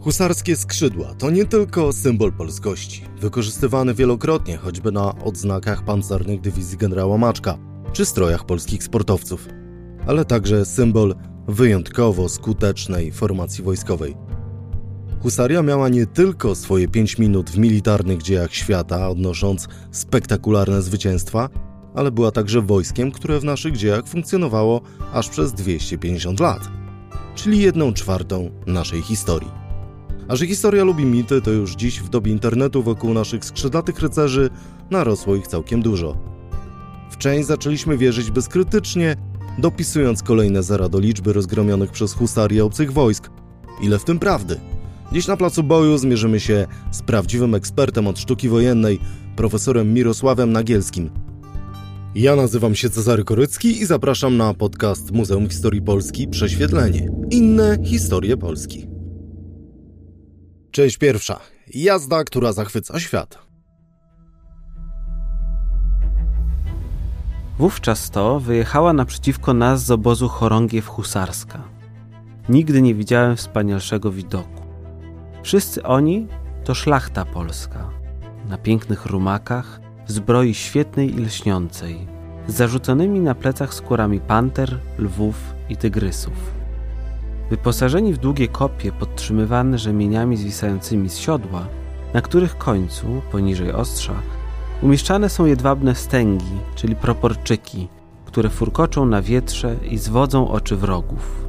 Husarskie skrzydła to nie tylko symbol polskości, wykorzystywany wielokrotnie choćby na odznakach pancernych dywizji generała Maczka czy strojach polskich sportowców, ale także symbol wyjątkowo skutecznej formacji wojskowej. Husaria miała nie tylko swoje 5 minut w militarnych dziejach świata, odnosząc spektakularne zwycięstwa, ale była także wojskiem, które w naszych dziejach funkcjonowało aż przez 250 lat, czyli jedną czwartą naszej historii. A że historia lubi mity, to już dziś w dobie internetu wokół naszych skrzydlatych rycerzy narosło ich całkiem dużo. W część zaczęliśmy wierzyć bezkrytycznie, dopisując kolejne zera do liczby rozgromionych przez husarię obcych wojsk. Ile w tym prawdy? Dziś na placu boju zmierzymy się z prawdziwym ekspertem od sztuki wojennej, profesorem Mirosławem Nagielskim. Ja nazywam się Cezary Korycki i zapraszam na podcast Muzeum Historii Polski Prześwietlenie. Inne historie Polski. Część pierwsza. Jazda, która zachwyca świat. Wówczas to wyjechała naprzeciwko nas z obozu chorągiew husarska. Nigdy nie widziałem wspanialszego widoku. Wszyscy oni to szlachta polska. Na pięknych rumakach, w zbroi świetnej i lśniącej, z zarzuconymi na plecach skórami panter, lwów i tygrysów. Wyposażeni w długie kopie podtrzymywane rzemieniami zwisającymi z siodła, na których końcu, poniżej ostrza, umieszczane są jedwabne stęgi, czyli proporczyki, które furkoczą na wietrze i zwodzą oczy wrogów.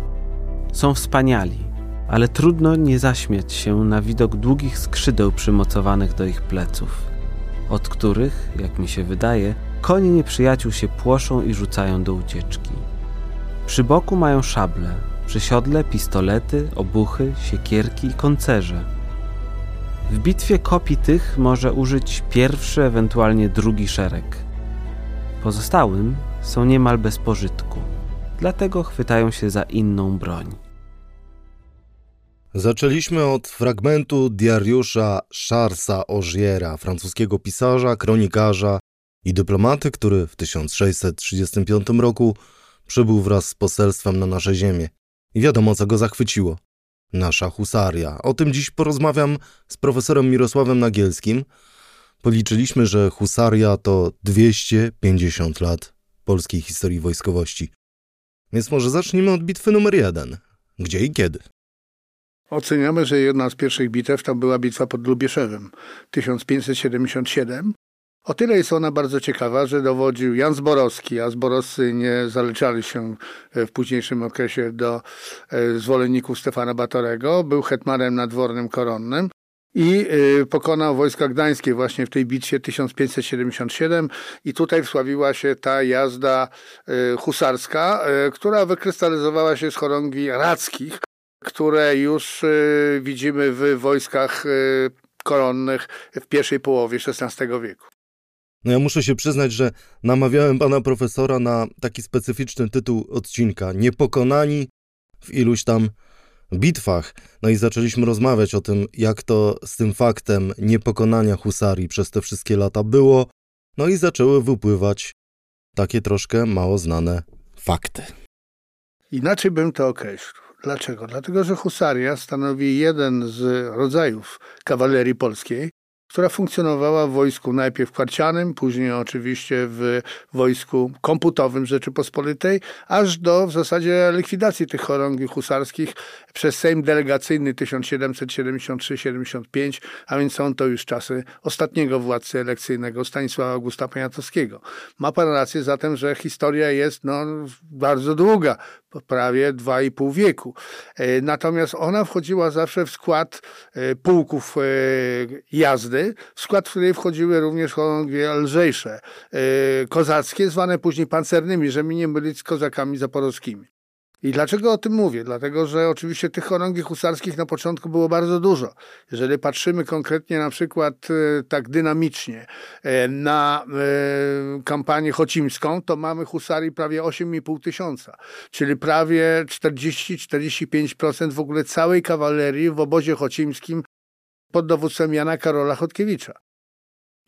Są wspaniali, ale trudno nie zaśmiać się na widok długich skrzydeł przymocowanych do ich pleców, od których, jak mi się wydaje, konie nieprzyjaciół się płoszą i rzucają do ucieczki. Przy boku mają szable, przy siodle pistolety, obuchy, siekierki i koncerze. W bitwie kopii tych może użyć pierwszy, ewentualnie drugi szereg. Pozostałym są niemal bez pożytku, dlatego chwytają się za inną broń. Zaczęliśmy od fragmentu diariusza Charlesa Ogiera, francuskiego pisarza, kronikarza i dyplomaty, który w 1635 roku przybył wraz z poselstwem na nasze ziemię. Wiadomo, co go zachwyciło. Nasza husaria. O tym dziś porozmawiam z profesorem Mirosławem Nagielskim. Policzyliśmy, że husaria to 250 lat polskiej historii wojskowości. Więc może zacznijmy od bitwy numer jeden. Gdzie i kiedy? Oceniamy, że jedna z pierwszych bitew to była bitwa pod Lubieszewem 1577, o tyle jest ona bardzo ciekawa, że dowodził Jan Zborowski, a Zborowscy nie zaliczali się e, w późniejszym okresie do e, zwolenników Stefana Batorego. Był hetmanem nadwornym koronnym i e, pokonał wojska gdańskie właśnie w tej bitwie 1577 i tutaj wsławiła się ta jazda husarska, która wykrystalizowała się z chorągi rackich, które już widzimy w wojskach koronnych w pierwszej połowie XVI wieku. No ja muszę się przyznać, że namawiałem pana profesora na taki specyficzny tytuł odcinka Niepokonani w iluś tam bitwach. No i zaczęliśmy rozmawiać o tym, jak to z tym faktem niepokonania husarii przez te wszystkie lata było. No i zaczęły wypływać takie troszkę mało znane fakty. Inaczej bym to określił. Dlaczego? Dlatego, że husaria stanowi jeden z rodzajów kawalerii polskiej, która funkcjonowała w wojsku najpierw kwarcianym, później oczywiście w wojsku komputowym Rzeczypospolitej, aż do w zasadzie likwidacji tych chorągwi husarskich przez Sejm Delegacyjny 1773-75, a więc są to już czasy ostatniego władcy elekcyjnego Stanisława Augusta Poniatowskiego. Ma pan rację zatem, że historia jest no, bardzo długa, prawie dwa i pół wieku. E, natomiast ona wchodziła zawsze w skład e, pułków e, jazdy, w skład której wchodziły również chorągwie lżejsze, kozackie, zwane później pancernymi, żeby nie mylić z kozakami zaporowskimi. I dlaczego o tym mówię? Dlatego, że oczywiście tych chorągwi husarskich na początku było bardzo dużo. Jeżeli patrzymy konkretnie na przykład e, tak dynamicznie e, na e, kampanię chocimską, to mamy husarii prawie 8,5 tysiąca, czyli prawie 40-45% w ogóle całej kawalerii w obozie chocimskim pod dowództwem Jana Karola Chodkiewicza.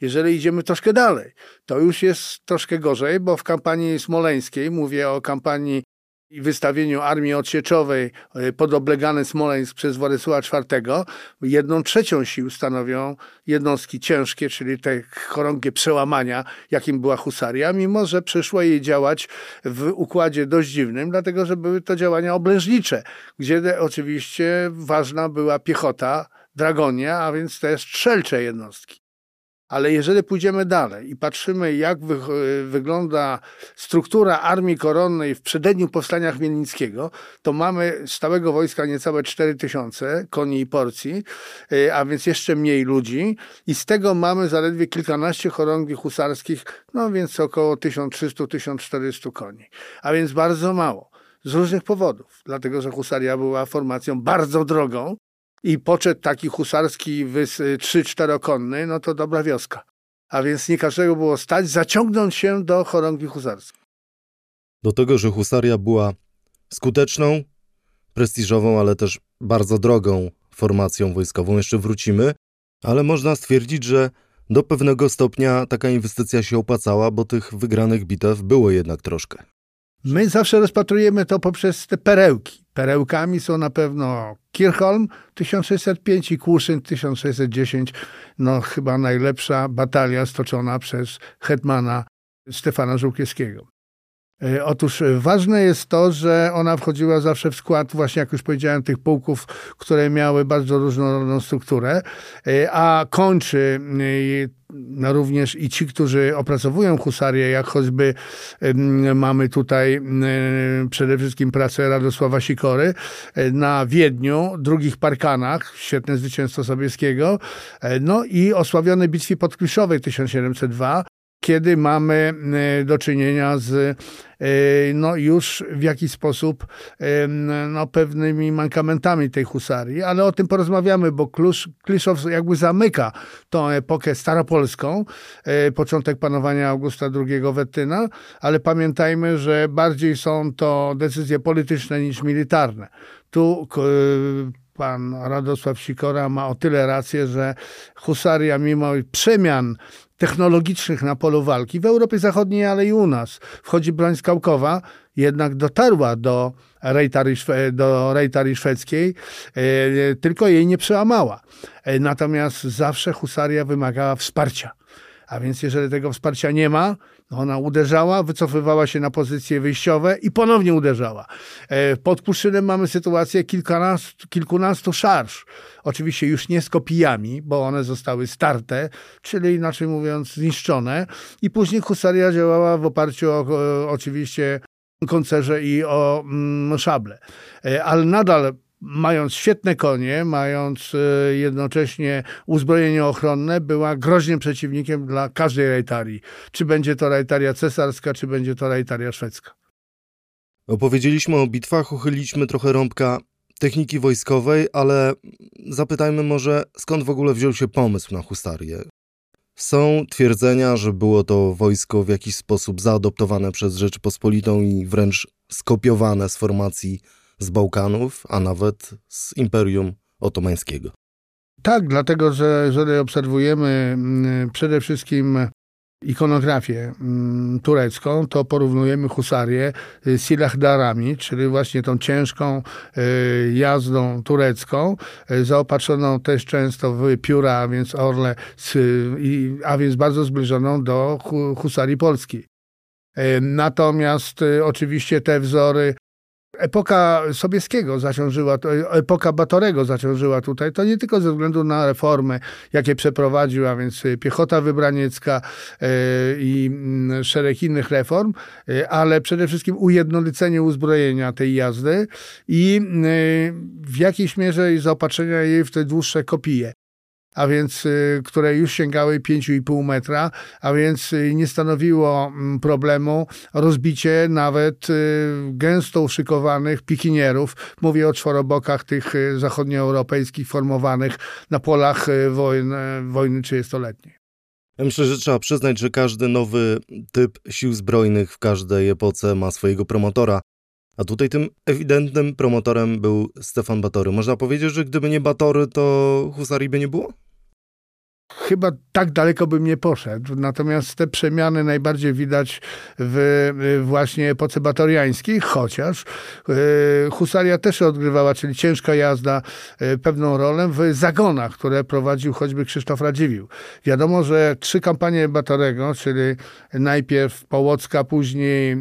Jeżeli idziemy troszkę dalej, to już jest troszkę gorzej, bo w kampanii smoleńskiej, mówię o kampanii i wystawieniu armii odsieczowej e, pod oblegany Smoleńsk przez Władysława IV, jedną trzecią sił stanowią jednostki ciężkie, czyli te chorągie przełamania, jakim była husaria, mimo że przyszło jej działać w układzie dość dziwnym, dlatego że były to działania oblężnicze, gdzie oczywiście ważna była piechota, dragonia, a więc te strzelcze jednostki. Ale jeżeli pójdziemy dalej i patrzymy, jak wy, wygląda struktura armii koronnej w przededniu powstania Chmielnickiego, to mamy stałego wojska niecałe 4 tysiące koni i porcji, y, a więc jeszcze mniej ludzi i z tego mamy zaledwie kilkanaście chorągwi husarskich, no więc około 1300-1400 koni. A więc bardzo mało. Z różnych powodów. Dlatego, że husaria była formacją bardzo drogą, i poczet taki husarski, trzy-czterokonny, no to dobra wioska. A więc nie każdego było stać zaciągnąć się do chorągwi husarskiej. Do tego, że husaria była skuteczną, prestiżową, ale też bardzo drogą formacją wojskową, jeszcze wrócimy, ale można stwierdzić, że do pewnego stopnia taka inwestycja się opłacała, bo tych wygranych bitew było jednak troszkę. My zawsze rozpatrujemy to poprzez te perełki. Perełkami są na pewno Kirchholm 1605 i Kłuszyn 1610. No chyba najlepsza batalia stoczona przez hetmana Stefana Żółkiewskiego. E, otóż ważne jest to, że ona wchodziła zawsze w skład, właśnie jak już powiedziałem, tych pułków, które miały bardzo różnorodną strukturę, e, a kończy e, no również i ci, którzy opracowują husarię, jak choćby mamy tutaj przede wszystkim pracę Radosława Sikory na Wiedniu, drugich Parkanach, świetne zwycięstwo Sobieskiego, no i osławione bitwie podkliszowej 1702, kiedy mamy e, do czynienia z e, no już w jakiś sposób no, pewnymi mankamentami tej husarii, ale o tym porozmawiamy, bo Klusz, Kliszow jakby zamyka tą epokę staropolską, początek panowania Augusta II Wettyna, ale pamiętajmy, że bardziej są to decyzje polityczne niż militarne. Tu pan Radosław Sikora ma o tyle rację, że husaria mimo przemian technologicznych na polu walki w Europie Zachodniej, ale i u nas. Wchodzi broń skałkowa, jednak dotarła do rejtary, do rejtary szwedzkiej, e, tylko jej nie przełamała. E, natomiast zawsze husaria wymagała wsparcia. A więc jeżeli tego wsparcia nie ma, ona uderzała, wycofywała się na pozycje wyjściowe i ponownie uderzała. E, pod Puszynem mamy sytuację kilkunastu, kilkunastu szarż. Oczywiście już nie z kopijami, bo one zostały starte, czyli inaczej mówiąc zniszczone. I później husaria działała w oparciu o, o oczywiście koncerze i o mm, szable. E, ale nadal mając świetne konie, mając e, jednocześnie uzbrojenie ochronne, była groźnym przeciwnikiem dla każdej rejtarii. Czy będzie to rejtaria cesarska, czy będzie to rejtaria szwedzka. Opowiedzieliśmy o bitwach, uchyliliśmy trochę rąbka techniki wojskowej, ale zapytajmy może, skąd w ogóle wziął się pomysł na hustarię? Są twierdzenia, że było to wojsko w jakiś sposób zaadoptowane przez Rzeczypospolitą i wręcz skopiowane z formacji z Bałkanów, a nawet z Imperium Otomańskiego. Tak, dlatego że jeżeli obserwujemy mm, przede wszystkim ikonografię mm, turecką, to porównujemy husarię z silahdarami, czyli właśnie tą ciężką y, jazdą turecką, y, zaopatrzoną też często w pióra, a więc orle, a więc bardzo zbliżoną do husarii polskiej. Y, natomiast oczywiście te wzory Epoka Sobieskiego zaciążyła, epoka Batorego zaciążyła tutaj, to nie tylko ze względu na reformy, jakie przeprowadził, a więc piechota wybraniecka e, i mm, szereg innych reform, e, ale przede wszystkim ujednolicenie uzbrojenia tej jazdy i e, w jakiejś mierze zaopatrzenia jej w te dłuższe kopie a więc y, które już sięgały 5,5 metra, a więc y, nie stanowiło mm, problemu rozbicie nawet y, gęsto uszykowanych pikinierów. Mówię o czworobokach tych zachodnioeuropejskich formowanych na polach wojny, wojny 30-letniej. Ja myślę, że trzeba przyznać, że każdy nowy typ sił zbrojnych w każdej epoce ma swojego promotora. A tutaj tym ewidentnym promotorem był Stefan Batory. Można powiedzieć, że gdyby nie Batory, to Husarii by nie było? chyba tak daleko bym nie poszedł. Natomiast te przemiany najbardziej widać w właśnie epoce batoriańskiej, chociaż husaria też odgrywała, czyli ciężka jazda, pewną rolę w zagonach, które prowadził choćby Krzysztof Radziwiłł. Wiadomo, że trzy kampanie Batorego, czyli najpierw Połocka, później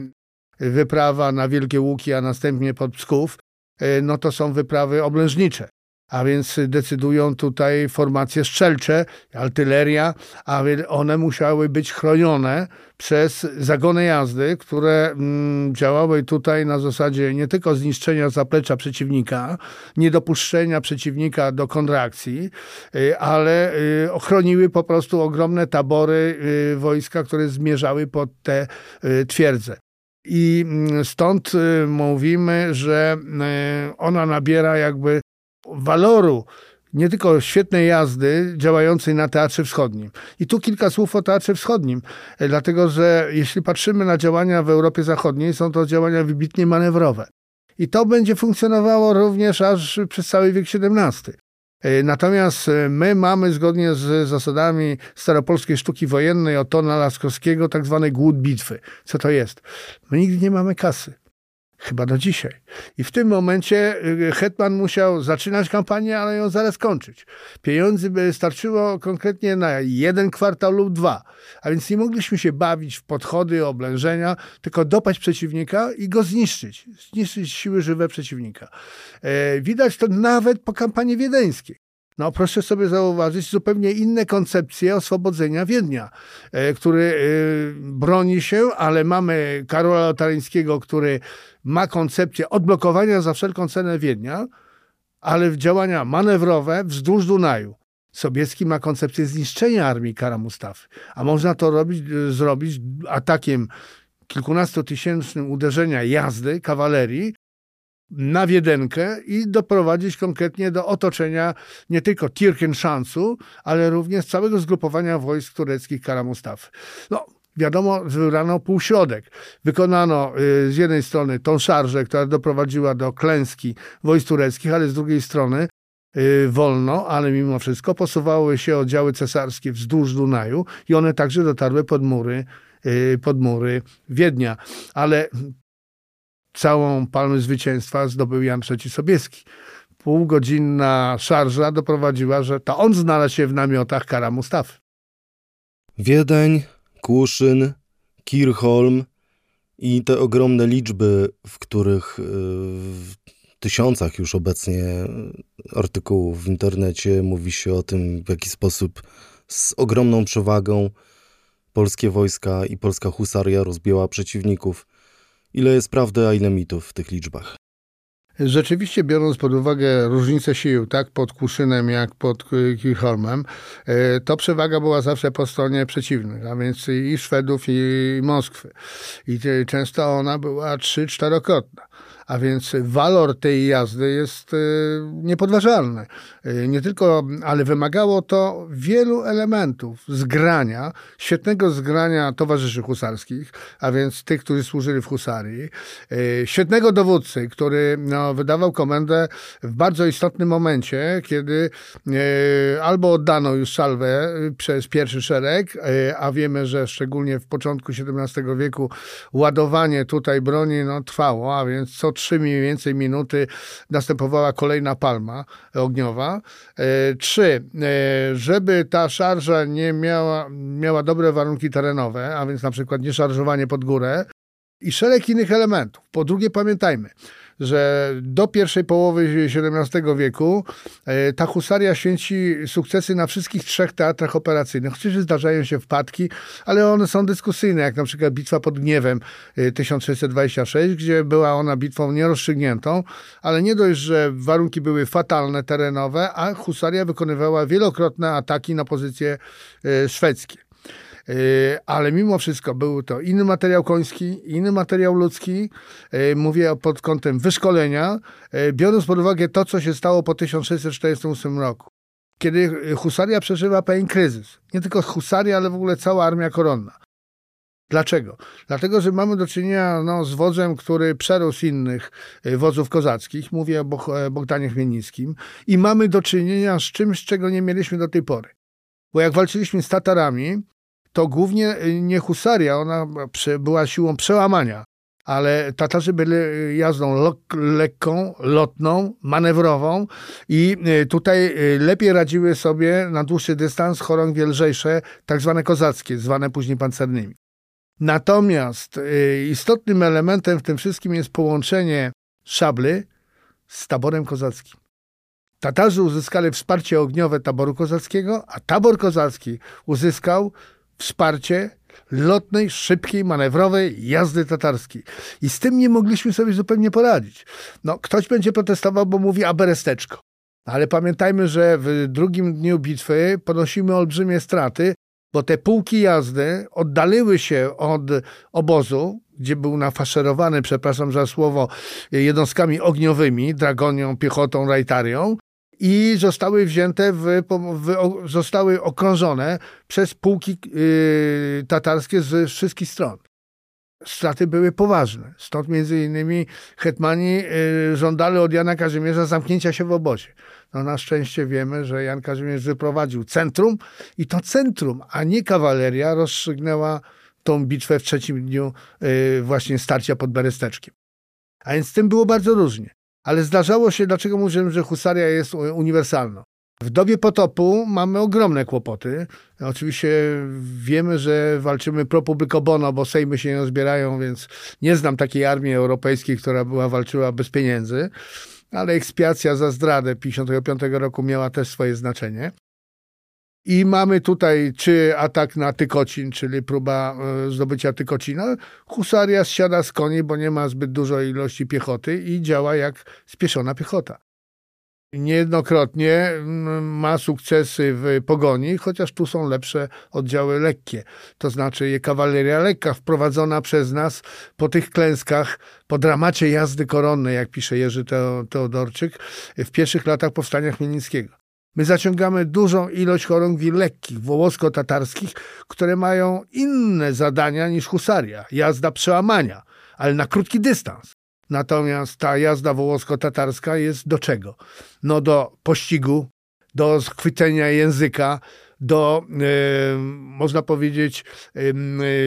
wyprawa na Wielkie Łuki, a następnie pod Psków, e, no to są wyprawy oblężnicze. A więc decydują tutaj formacje strzelcze, artyleria, a one musiały być chronione przez zagony jazdy, które mm, działały tutaj na zasadzie nie tylko zniszczenia zaplecza przeciwnika, niedopuszczenia przeciwnika do kontrakcji, y, ale y, ochroniły po prostu ogromne tabory wojska, które zmierzały pod te twierdze. I mm, stąd mówimy, że ona nabiera jakby waloru nie tylko świetnej jazdy działającej na Teatrze Wschodnim. I tu kilka słów o Teatrze Wschodnim, e, dlatego że jeśli patrzymy na działania w Europie Zachodniej, są to działania wybitnie manewrowe. I to będzie funkcjonowało również aż przez cały wiek XVII. E, natomiast e, my mamy zgodnie z zasadami staropolskiej sztuki wojennej Otona Laskowskiego tak zwane głód bitwy. Co to jest? My nigdy nie mamy kasy. Chyba do dzisiaj. I w tym momencie y, Hetman musiał zaczynać kampanię, ale ją zaraz kończyć. Pieniędzy by starczyło konkretnie na jeden kwartał lub dwa. A więc nie mogliśmy się bawić w podchody, oblężenia, tylko dopaść przeciwnika i go zniszczyć. Zniszczyć siły żywe przeciwnika. E, widać to nawet po kampanii wiedeńskiej. No proszę sobie zauważyć zupełnie inne koncepcje oswobodzenia Wiednia, e, który e, broni się, ale mamy Karola Lotaryńskiego, który ma koncepcję odblokowania za wszelką cenę Wiednia, ale w działania manewrowe wzdłuż Dunaju. Sobieski ma koncepcję zniszczenia armii Kara Mustafy, a można to robić, e, zrobić atakiem kilkunastotysięcznym uderzenia jazdy, kawalerii, na Wiedenkę i doprowadzić konkretnie do otoczenia nie tylko Tirkenszansu, ale również całego zgrupowania wojsk tureckich Kara Mustafy. No, wiadomo, wybrano półśrodek. Wykonano y, z jednej strony tą szarżę, która doprowadziła do klęski wojsk tureckich, ale z drugiej strony y, wolno, ale mimo wszystko posuwały się oddziały cesarskie wzdłuż Dunaju i one także dotarły pod mury y, pod mury Wiednia. Ale całą palmę zwycięstwa zdobył Jan III Sobieski. Półgodzinna szarża doprowadziła, że to on znalazł się w namiotach kara Mustafy. Wiedeń, Kłuszyn, Kirchholm i te ogromne liczby, w których y, w tysiącach już obecnie artykułów w internecie mówi się o tym, w jaki sposób z ogromną przewagą polskie wojska i polska husaria rozbiła przeciwników. Ile jest prawdy, a ile mitów w tych liczbach? Rzeczywiście, biorąc pod uwagę różnicę sił, tak pod Kuszynem, jak pod Kirchholmem, e, to przewaga była zawsze po stronie przeciwnych, a więc i Szwedów, i Moskwy. I często ona była trzy, czterokrotna. A więc walor tej jazdy jest e, niepodważalny. E, nie tylko, ale wymagało to wielu elementów zgrania, świetnego zgrania towarzyszy husarskich, a więc tych, którzy służyli w husarii, e, świetnego dowódcy, który no, wydawał komendę w bardzo istotnym momencie, kiedy albo oddano już salwę przez pierwszy szereg, a wiemy, że szczególnie w początku XVII wieku ładowanie tutaj broni no, trwało, a więc co trzy mniej więcej minuty następowała kolejna palma ogniowa. E, trzy, e, żeby ta szarża nie miała, miała dobre warunki terenowe, a więc na przykład nie szarżowanie pod górę i szereg innych elementów. Po drugie pamiętajmy, że do pierwszej połowy XVII wieku e, ta husaria święci sukcesy na wszystkich trzech teatrach operacyjnych. Oczywiście zdarzają się wpadki, ale one są dyskusyjne, jak na przykład bitwa pod Gniewem 1626, e, gdzie była ona bitwą nierozstrzygniętą, ale nie dość, że warunki były fatalne terenowe, a husaria wykonywała wielokrotne ataki na pozycje e, szwedzkie. E, ale mimo wszystko był to inny materiał koński, inny materiał ludzki. E, mówię pod kątem wyszkolenia, e, biorąc pod uwagę to, co się stało po 1648 roku kiedy husaria przeżywa pewien kryzys. Nie tylko husaria, ale w ogóle cała armia koronna. Dlaczego? Dlatego, że mamy do czynienia no, z wodzem, który przerósł innych wodzów kozackich, mówię o Bogdanie Chmielnickim, i mamy do czynienia z czymś, czego nie mieliśmy do tej pory Bo jak walczyliśmy z Tatarami, to głównie nie husaria, ona była siłą przełamania, ale Tatarzy byli jazdą lekką, lotną, manewrową i tutaj lepiej radziły sobie na dłuższy dystans chorągwie lżejsze, tak zwane kozackie, zwane później pancernymi. Natomiast istotnym elementem w tym wszystkim jest połączenie szably z taborem kozackim. Tatarzy uzyskali wsparcie ogniowe taboru kozackiego, a tabor kozacki uzyskał wsparcie lotnej, szybkiej, manewrowej jazdy tatarskiej. I z tym nie mogliśmy sobie zupełnie poradzić. No, ktoś będzie protestował, bo mówi aberesteczko. Ale pamiętajmy, że w drugim dniu bitwy ponosimy olbrzymie straty, bo te pułki jazdy oddaliły się od obozu, gdzie był nafaszerowany, przepraszam za słowo, jednostkami ogniowymi, dragonią, piechotą, rajtarią i zostały wzięte, w, w, zostały okrążone przez pułki yy, tatarskie z wszystkich stron. Straty były poważne. Stąd między innymi hetmani yy, żądali od Jana Kazimierza zamknięcia się w obozie. No na szczęście wiemy, że Jan Kazimierz wyprowadził centrum i to centrum, a nie kawaleria rozstrzygnęła tą bitwę w trzecim dniu yy, właśnie starcia pod Beresteczkiem. A więc z tym było bardzo różnie. Ale zdarzało się, dlaczego mówię, że husaria jest uniwersalna. W dobie potopu mamy ogromne kłopoty. Oczywiście wiemy, że walczymy pro publico bono, bo sejmy się nie zbierają, więc nie znam takiej armii europejskiej, która była walczyła bez pieniędzy, ale ekspiacja za zdradę 1955 roku miała też swoje znaczenie. I mamy tutaj czy atak na Tykocin, czyli próba e, zdobycia Tykocina. Husaria zsiada z koni, bo nie ma zbyt dużej ilości piechoty i działa jak spieszona piechota. Niejednokrotnie ma sukcesy w pogoni, chociaż tu są lepsze oddziały lekkie. To znaczy kawaleria lekka wprowadzona przez nas po tych klęskach, po dramacie jazdy koronnej, jak pisze Jerzy Teodorczyk, w pierwszych latach powstania Chmielnickiego. My zaciągamy dużą ilość chorągwi lekkich, wołosko-tatarskich, które mają inne zadania niż husaria, jazda przełamania, ale na krótki dystans. Natomiast ta jazda wołosko-tatarska jest do czego? No do pościgu, do schwycenia języka, do, e, można powiedzieć, e,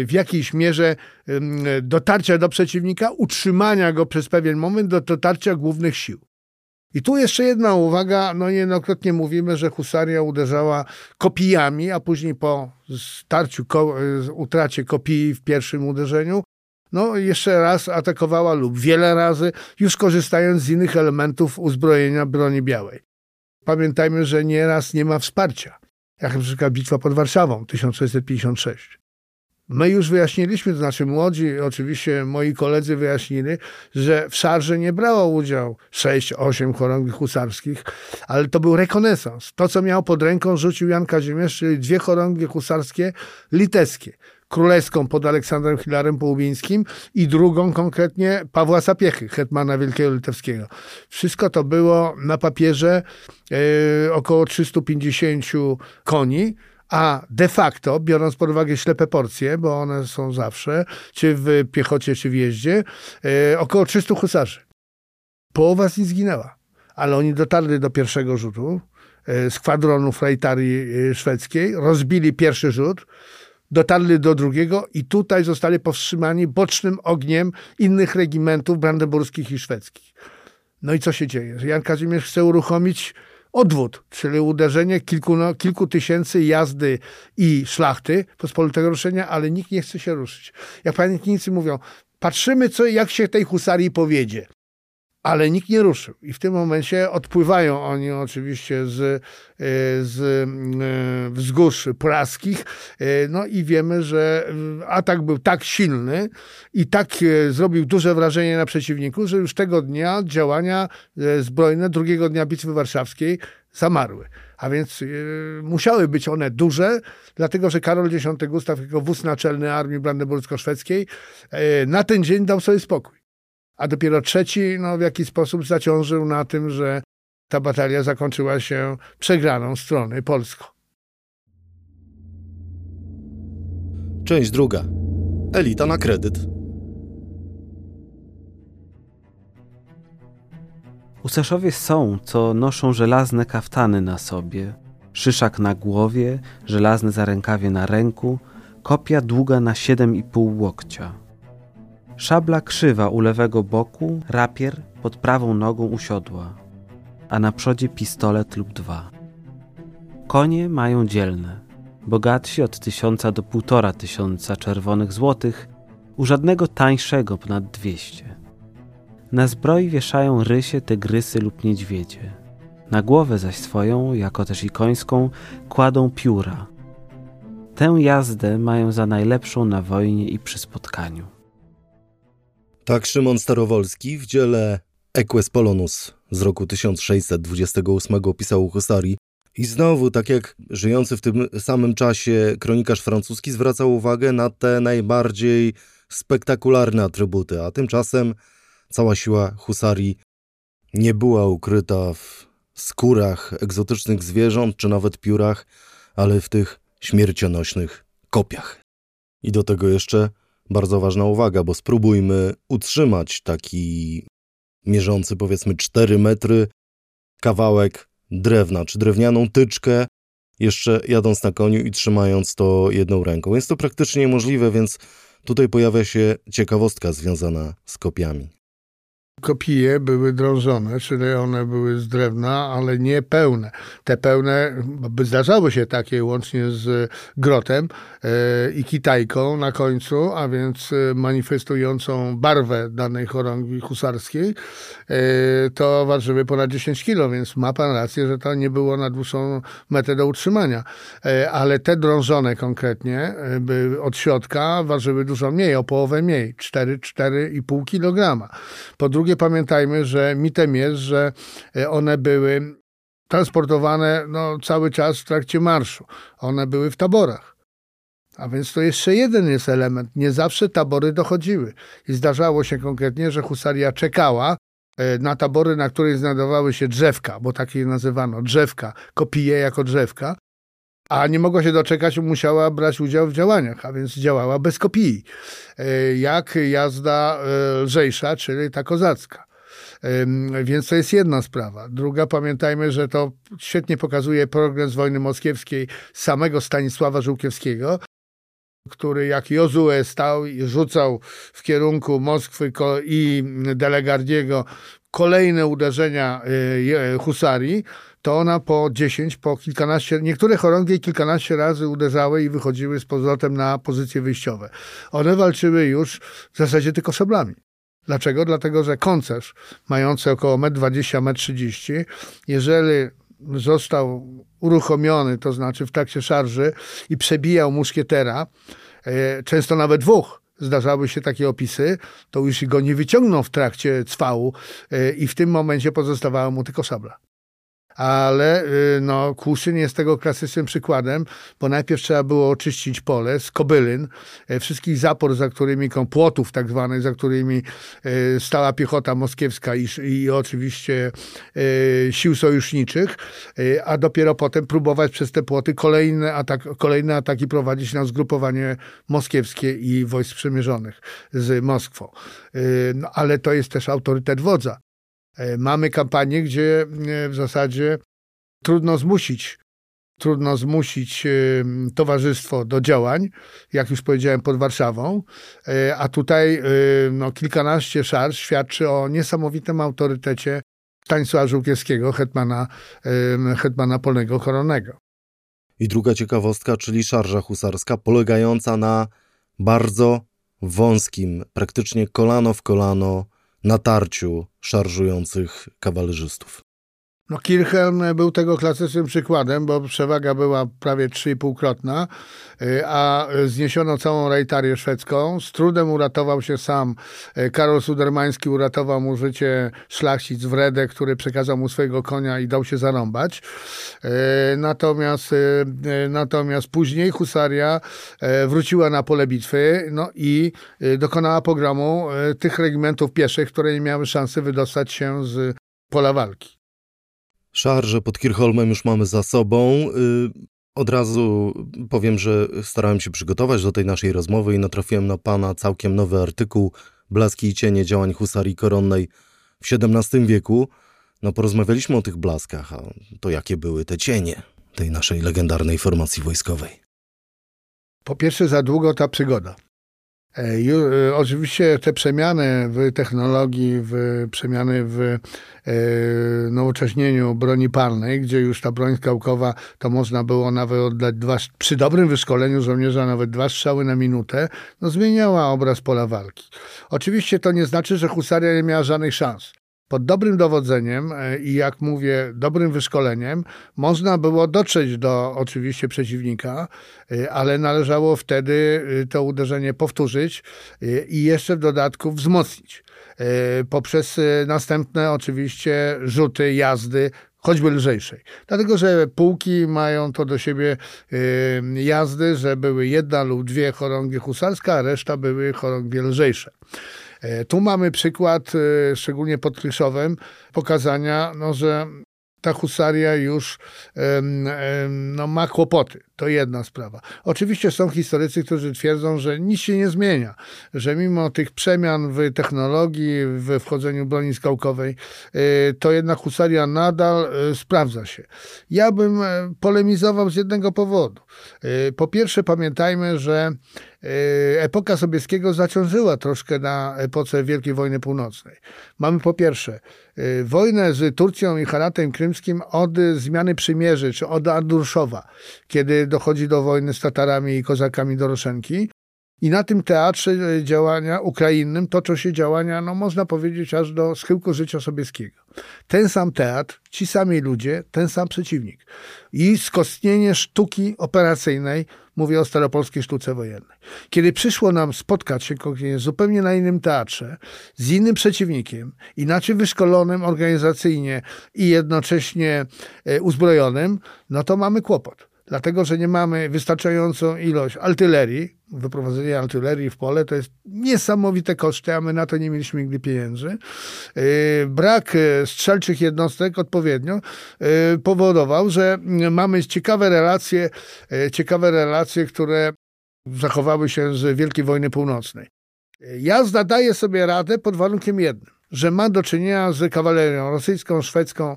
w jakiejś mierze dotarcia do przeciwnika, utrzymania go przez pewien moment do dotarcia głównych sił. I tu jeszcze jedna uwaga, no niejednokrotnie mówimy, że husaria uderzała kopijami, a później po starciu, ko utracie kopii w pierwszym uderzeniu, no jeszcze raz atakowała lub wiele razy, już korzystając z innych elementów uzbrojenia broni białej. Pamiętajmy, że nieraz nie ma wsparcia, jak na przykład bitwa pod Warszawą 1656. My już wyjaśniliśmy, to znaczy młodzi, oczywiście moi koledzy wyjaśnili, że w szarze nie brało udział 6-8 chorągwi husarskich, ale to był rekonesans. To, co miał pod ręką, rzucił Jan Kazimierz, czyli dwie chorągwie husarskie litewskie. Królewską pod Aleksandrem Hilarem Połubińskim i drugą konkretnie Pawła Sapiechy, hetmana Wielkiego Litewskiego. Wszystko to było na papierze e, około 350 koni, a de facto, biorąc pod uwagę ślepe porcje, bo one są zawsze, czy w piechocie, czy w jeździe, e, około 300 husarzy. Połowa z nich zginęła, ale oni dotarli do pierwszego rzutu e, z kwadronu frajtarii e, szwedzkiej, rozbili pierwszy rzut, dotarli do drugiego i tutaj zostali powstrzymani bocznym ogniem innych regimentów brandenburskich i szwedzkich. No i co się dzieje? Jan Kazimierz chce uruchomić odwód, czyli uderzenie kilku, no, kilku tysięcy jazdy i szlachty pospolitego ruszenia, ale nikt nie chce się ruszyć. Jak pamiętnicy mówią, patrzymy, co, jak się tej husarii powiedzie ale nikt nie ruszył. I w tym momencie odpływają oni oczywiście z, e, z e, wzgórz praskich. E, no i wiemy, że atak był tak silny i tak zrobił duże wrażenie na przeciwniku, że już tego dnia działania zbrojne, drugiego dnia Bitwy Warszawskiej zamarły. A więc musiały być one duże, dlatego że Karol X Gustaw jako wódz naczelny armii brandenbursko-szwedzkiej na ten dzień dał sobie spokój a dopiero trzeci no, w jakiś sposób zaciążył na tym, że ta batalia zakończyła się przegraną strony polską. Część druga. Elita na kredyt. Usaszowie są, co noszą żelazne kaftany na sobie, Szyszak na głowie, żelazne zarękawie na ręku, kopia długa na 7,5 łokcia. Szabla krzywa u lewego boku, rapier pod prawą nogą usiodła, a na przodzie pistolet lub dwa. Konie mają dzielne, bogatsi od tysiąca do półtora tysiąca czerwonych złotych, u żadnego tańszego ponad dwieście. Na zbroi wieszają rysie, tygrysy lub niedźwiedzie. Na głowę zaś swoją, jako też i końską, kładą pióra. Tę jazdę mają za najlepszą na wojnie i przy spotkaniu. Tak Szymon Starowolski w dziele Eques Polonus z roku 1628 pisał o husarii. I znowu, tak jak żyjący w tym samym czasie kronikarz francuski zwracał uwagę na te najbardziej spektakularne atrybuty, a tymczasem cała siła husarii nie była ukryta w skórach egzotycznych zwierząt czy nawet piórach, ale w tych śmiercionośnych kopiach. I do tego jeszcze bardzo ważna uwaga, bo spróbujmy utrzymać taki mierzący powiedzmy 4 metry kawałek drewna czy drewnianą tyczkę, jeszcze jadąc na koniu i trzymając to jedną ręką. Jest to praktycznie niemożliwe, więc tutaj pojawia się ciekawostka związana z kopiami kopije były drążone, czyli one były z drewna, ale nie pełne. Te pełne, zdarzało się takie łącznie z grotem e, i kitajką na końcu, a więc e, manifestującą barwę danej chorągwi husarskiej, e, to ważyły ponad 10 kilo, więc ma pan rację, że to nie było na dłuższą metę do utrzymania. Ale te drążone konkretnie od środka ważyły dużo mniej, o połowę mniej, 4-4,5 kg. Po drugie drugie pamiętajmy, że mitem jest, że e, one były transportowane no, cały czas w trakcie marszu. One były w taborach. A więc to jeszcze jeden jest element. Nie zawsze tabory dochodziły. I zdarzało się konkretnie, że husaria czekała e, na tabory, na których znajdowały się drzewka, bo takie nazywano drzewka, kopije jako drzewka, a nie mogła się doczekać, musiała brać udział w działaniach, a więc działała bez kopii. E, jak jazda e, lżejsza, czyli ta kozacka. Więc to jest jedna sprawa. Druga, pamiętajmy, że to świetnie pokazuje progres wojny moskiewskiej samego Stanisława Żółkiewskiego, który jak Jozue stał i rzucał w kierunku Moskwy i Delegardiego kolejne uderzenia e, husarii, to ona po 10, po kilkanaście, niektóre chorągie kilkanaście razy uderzały i wychodziły z powrotem na pozycje wyjściowe. One walczyły już w zasadzie tylko szablami. Dlaczego? Dlatego, że koncerz mający około 1,20 m, 1,30 m, jeżeli został uruchomiony, to znaczy w trakcie szarży i przebijał muszkietera, e, często nawet dwóch, zdarzały się takie opisy, to już go nie wyciągnął w trakcie cwału e, i w tym momencie pozostawała mu tylko szabla ale y, no, Kłuszyn jest tego klasycznym przykładem, bo najpierw trzeba było oczyścić pole z kobylyn, e, wszystkich zapor, za którymi, płotów tak zwanych, za którymi e, stała piechota moskiewska i, i oczywiście e, sił sojuszniczych, a dopiero potem próbować przez te płoty kolejne, atak, kolejne ataki prowadzić na zgrupowanie moskiewskie i wojsk przemierzonych z Moskwą. No, ale to jest też autorytet wodza. E, mamy kampanię, gdzie e, w zasadzie trudno zmusić trudno zmusić e, towarzystwo do działań, jak już powiedziałem, pod Warszawą, a tutaj no, kilkanaście szarż świadczy o niesamowitym autorytecie Stanisława Żółkiewskiego, hetmana, hetmana polnego koronnego. I druga ciekawostka, czyli szarża husarska, polegająca na bardzo wąskim, praktycznie kolano w kolano natarciu szarżujących kawalerzystów. No Kirchhelm był tego klasycznym przykładem, bo przewaga była prawie 3,5-krotna, y, a zniesiono całą rejtarię szwedzką. Z trudem uratował się sam. Karol Sudermański uratował mu życie szlachcic Wredę, który przekazał mu swojego konia i dał się zarąbać. Natomiast, natomiast później husaria wróciła na pole bitwy no i dokonała pogromu tych regimentów pieszych, które nie miały szansy wydostać się z pola walki. Szarże pod Kirchholmem już mamy za sobą. Y, od razu powiem, że starałem się przygotować do tej naszej rozmowy i natrafiłem na pana całkiem nowy artykuł Blaski i cienie działań husarii koronnej w XVII wieku. No porozmawialiśmy o tych blaskach, a to jakie były te cienie? tej naszej legendarnej formacji wojskowej? Po pierwsze, za długo ta przygoda. E, oczywiście te przemiany w technologii, w przemiany w e, nowocześnieniu broni palnej, gdzie już ta broń skałkowa, to można było nawet oddać dwa, przy dobrym wyszkoleniu żołnierza nawet dwa strzały na minutę, no zmieniała obraz pola walki. Oczywiście to nie znaczy, że husaria nie miała żadnych szans. Pod dobrym dowodzeniem e, i jak mówię, dobrym wyszkoleniem można było dotrzeć do oczywiście przeciwnika, e, ale należało wtedy e, to uderzenie powtórzyć i jeszcze w dodatku wzmocnić poprzez następne oczywiście rzuty, jazdy, choćby lżejszej. Dlatego, że pułki mają to do siebie jazdy, że były jedna lub dwie chorągie husarskie, a reszta były chorągie lżejsze. E, tu mamy przykład, e, szczególnie pod Kryszowem, pokazania, no, że ta husaria już no, ma kłopoty. To jedna sprawa. Oczywiście są historycy, którzy twierdzą, że nic się nie zmienia, że mimo tych przemian w technologii, w wchodzeniu broni skałkowej, y, to jednak husaria nadal y, sprawdza się. Ja bym e, polemizował z jednego powodu. Y, po pierwsze, pamiętajmy, że epoka Sobieskiego zaciążyła troszkę na epoce Wielkiej Wojny Północnej. Mamy po pierwsze wojnę z Turcją i Haratem Krymskim od zmiany przymierzy, czy od Andurszowa, kiedy dochodzi do wojny z Tatarami i Kozakami Doroszenki. I na tym teatrze e, działania ukrainnym toczą się działania, no można powiedzieć, aż do schyłku życia sobieskiego. Ten sam teatr, ci sami ludzie, ten sam przeciwnik. I skostnienie sztuki operacyjnej, mówię o staropolskiej sztuce wojennej. Kiedy przyszło nam spotkać się zupełnie na innym teatrze, z innym przeciwnikiem, inaczej wyszkolonym organizacyjnie i jednocześnie e, uzbrojonym, no to mamy kłopot dlatego że nie mamy wystarczającą ilość artylerii. Wyprowadzenie artylerii w pole to jest niesamowite koszty, a my na to nie mieliśmy nigdy pieniędzy. Yy, brak yy, strzelczych jednostek odpowiednio yy, powodował, że mamy ciekawe relacje, ciekawe relacje, które zachowały się z Wielkiej Wojny Północnej. Jazda daje sobie radę pod warunkiem jednym, że ma do czynienia z kawalerią rosyjską, szwedzką,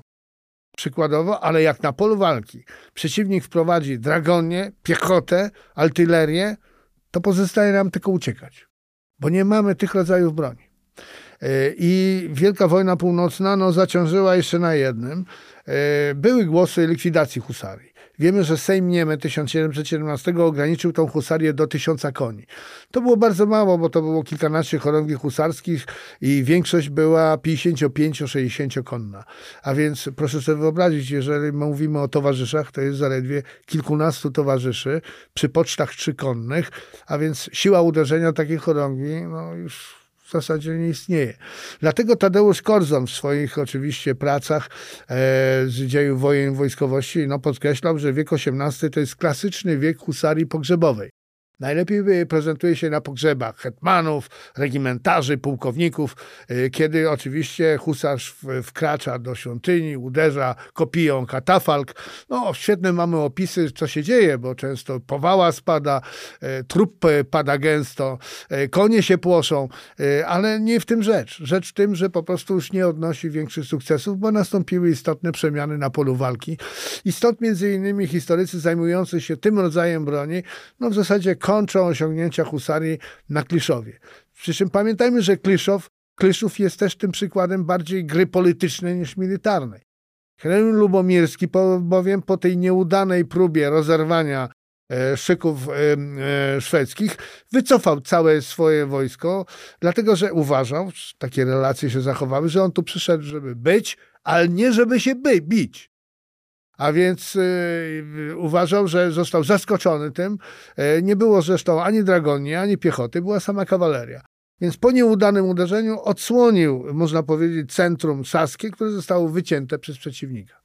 przykładowo, ale jak na polu walki przeciwnik wprowadzi dragonie, piechotę, artylerię, to pozostaje nam tylko uciekać, bo nie mamy tych rodzajów broni. E, I Wielka Wojna Północna no, zaciążyła jeszcze na jednym. E, były głosy likwidacji husarii. Wiemy, że Sejm Niemy 1717 ograniczył tą husarię do tysiąca koni. To było bardzo mało, bo to było kilkanaście chorągwi husarskich i większość była 55-60 konna. A więc proszę sobie wyobrazić, jeżeli mówimy o towarzyszach, to jest zaledwie kilkunastu towarzyszy przy pocztach trzykonnych, a więc siła uderzenia takiej chorągwi no już w zasadzie nie istnieje. Dlatego Tadeusz Korzon w swoich oczywiście pracach e, z dziejów wojen wojskowości no, podkreślał, że wiek XVIII to jest klasyczny wiek husarii pogrzebowej. Najlepiej prezentuje się na pogrzebach hetmanów, regimentarzy, pułkowników, y, kiedy oczywiście husarz wkracza do świątyni, uderza kopiją katafalk. No, świetne mamy opisy, co się dzieje, bo często powała spada, y, trup pada gęsto, y, konie się płoszą, ale nie w tym rzecz. Rzecz w tym, że po prostu już nie odnosi większych sukcesów, bo nastąpiły istotne przemiany na polu walki. I stąd między innymi historycy zajmujący się tym rodzajem broni, no w zasadzie kończą osiągnięcia husarii na Kliszowie. Przy czym pamiętajmy, że Kliszow, Kliszów jest też tym przykładem bardziej gry politycznej niż militarnej. Henryk Lubomirski bowiem po tej nieudanej próbie rozerwania e, szyków e, e, szwedzkich wycofał całe swoje wojsko, dlatego że uważał, takie relacje się zachowały, że on tu przyszedł, żeby być, ale nie żeby się by, bić a więc y, uważał, że został zaskoczony tym. Y, nie było zresztą ani dragonii, ani piechoty, była sama kawaleria. Więc po nieudanym uderzeniu odsłonił, można powiedzieć, centrum saskie, które zostało wycięte przez przeciwnika.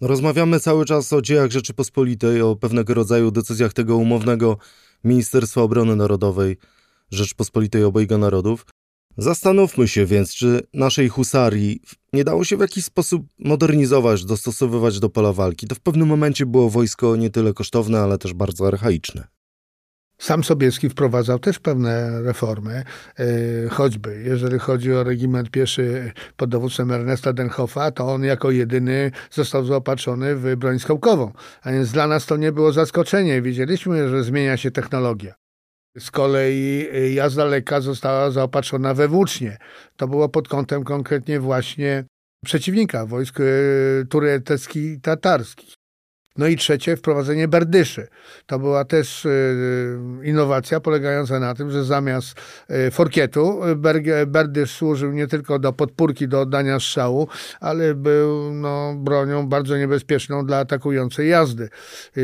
Rozmawiamy cały czas o dziejach Rzeczypospolitej, o pewnego rodzaju decyzjach tego umownego Ministerstwa Obrony Narodowej Rzeczypospolitej Obojga Narodów. Zastanówmy się więc, czy naszej husarii nie dało się w jakiś sposób modernizować, dostosowywać do pola walki. To w pewnym momencie było wojsko nie tyle kosztowne, ale też bardzo archaiczne. Sam Sobieski wprowadzał też pewne reformy, e, choćby jeżeli chodzi o regiment pieszy pod dowództwem Ernesta Denhoffa, to on jako jedyny został zaopatrzony w broń skałkową. A więc dla nas to nie było zaskoczenie. Wiedzieliśmy, że zmienia się technologia. Z kolei e, jazda lekka została zaopatrzona we włócznie. To było pod kątem konkretnie właśnie przeciwnika wojsk e, tureckich i tatarskich. No i trzecie, wprowadzenie berdyszy. To była też e, innowacja polegająca na tym, że zamiast forkietu berdysz służył nie tylko do podpórki, do oddania strzału, ale był no, bronią bardzo niebezpieczną dla atakującej jazdy,